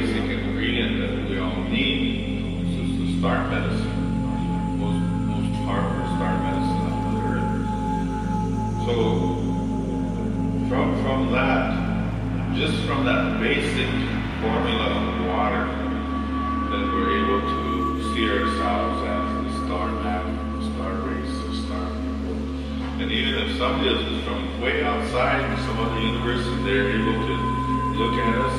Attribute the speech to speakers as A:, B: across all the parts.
A: basic ingredient that we all need. This is the star medicine, most, most powerful star medicine on the earth. So, from, from that, just from that basic formula of water, that we're able to see ourselves as the star map, the star race, the star people. And even if somebody is from way outside some other universe and they're able to look at us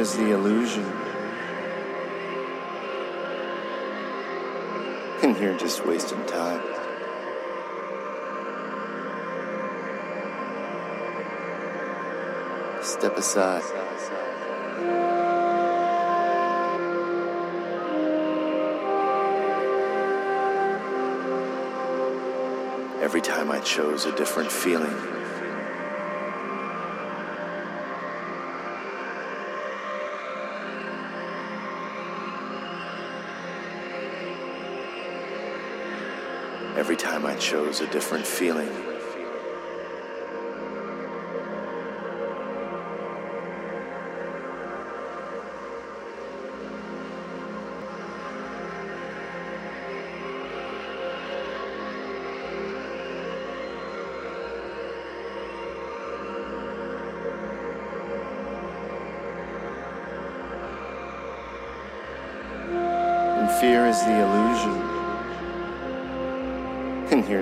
A: is the
B: illusion. And you're just wasting time. Step aside. Every time I chose a different feeling. Chose a different feeling.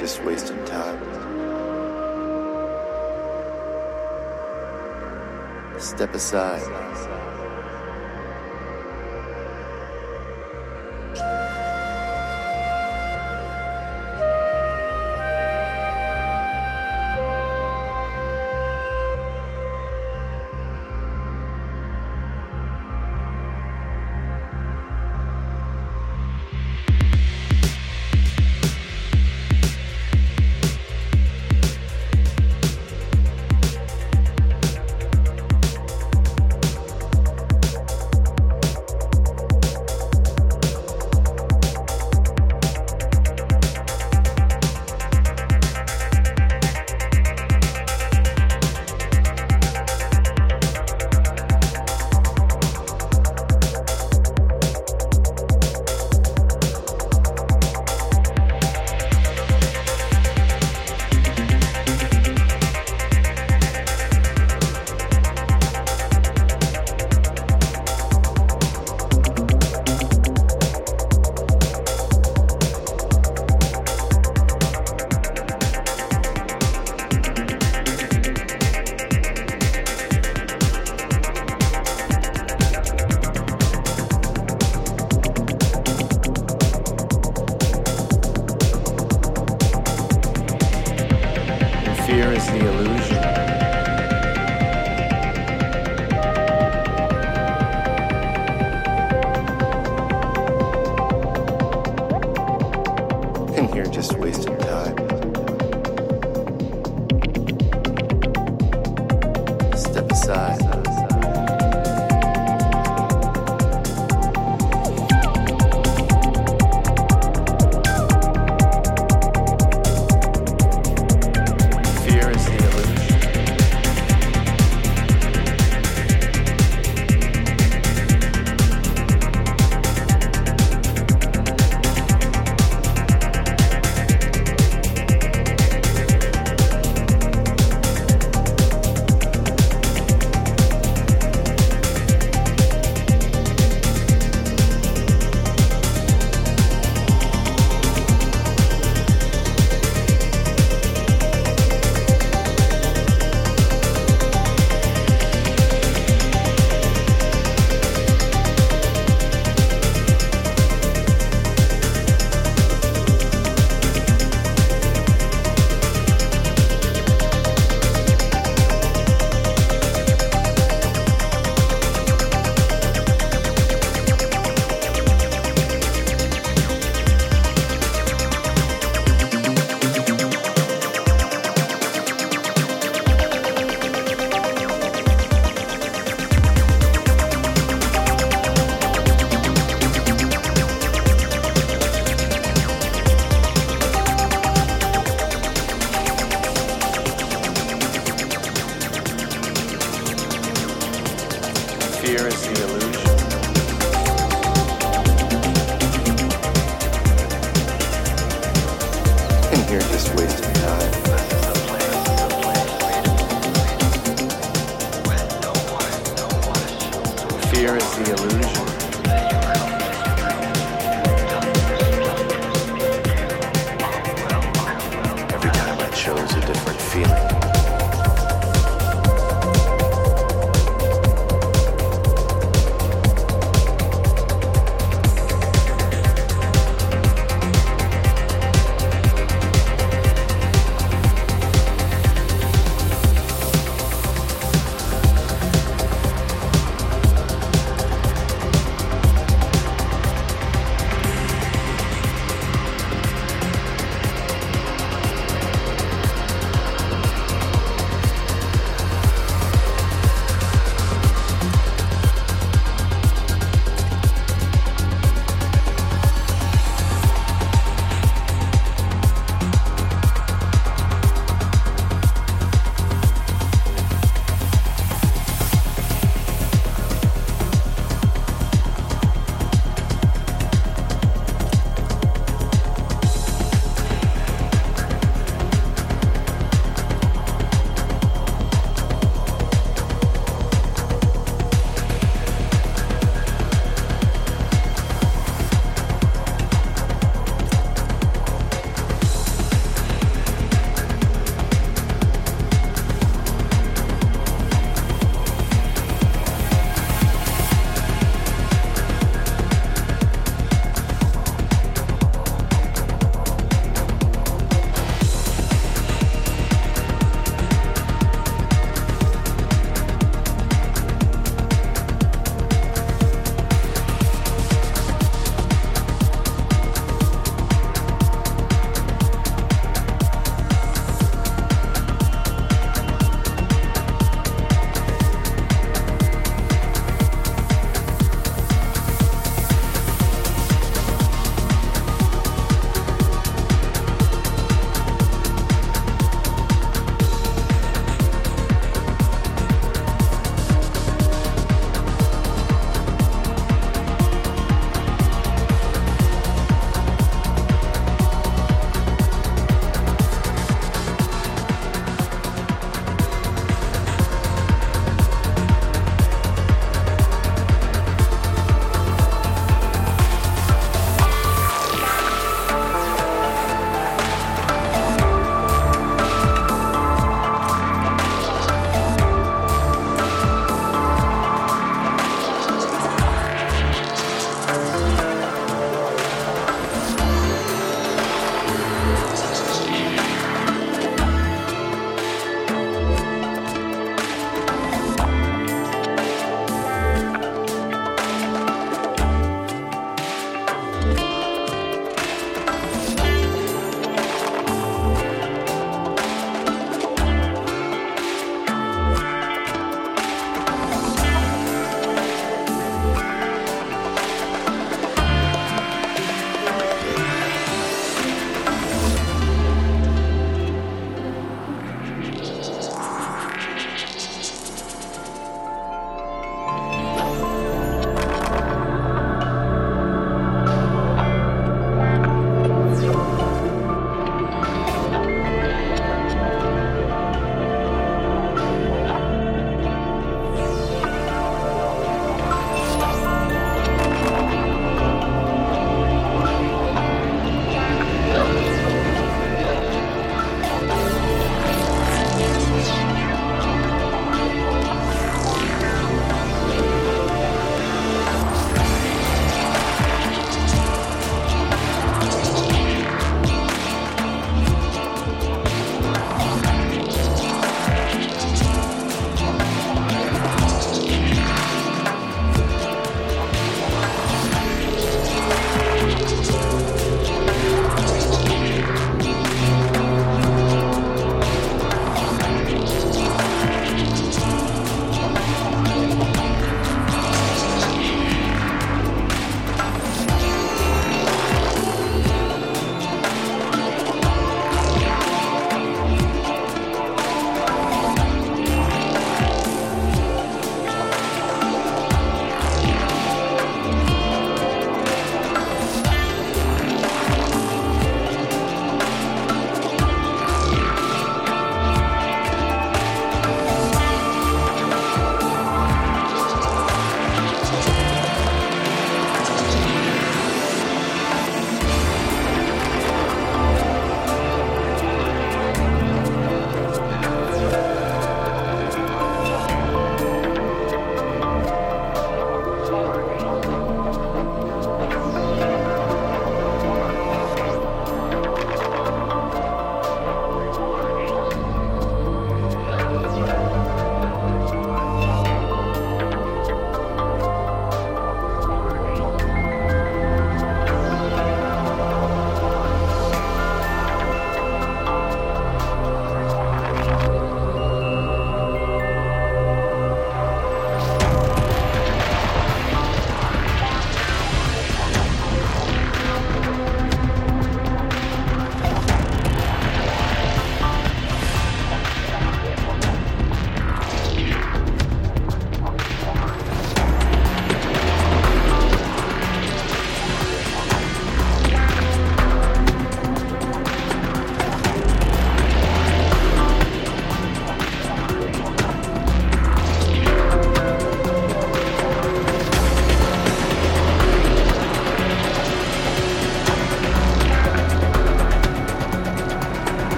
B: Just wasting time. Step aside.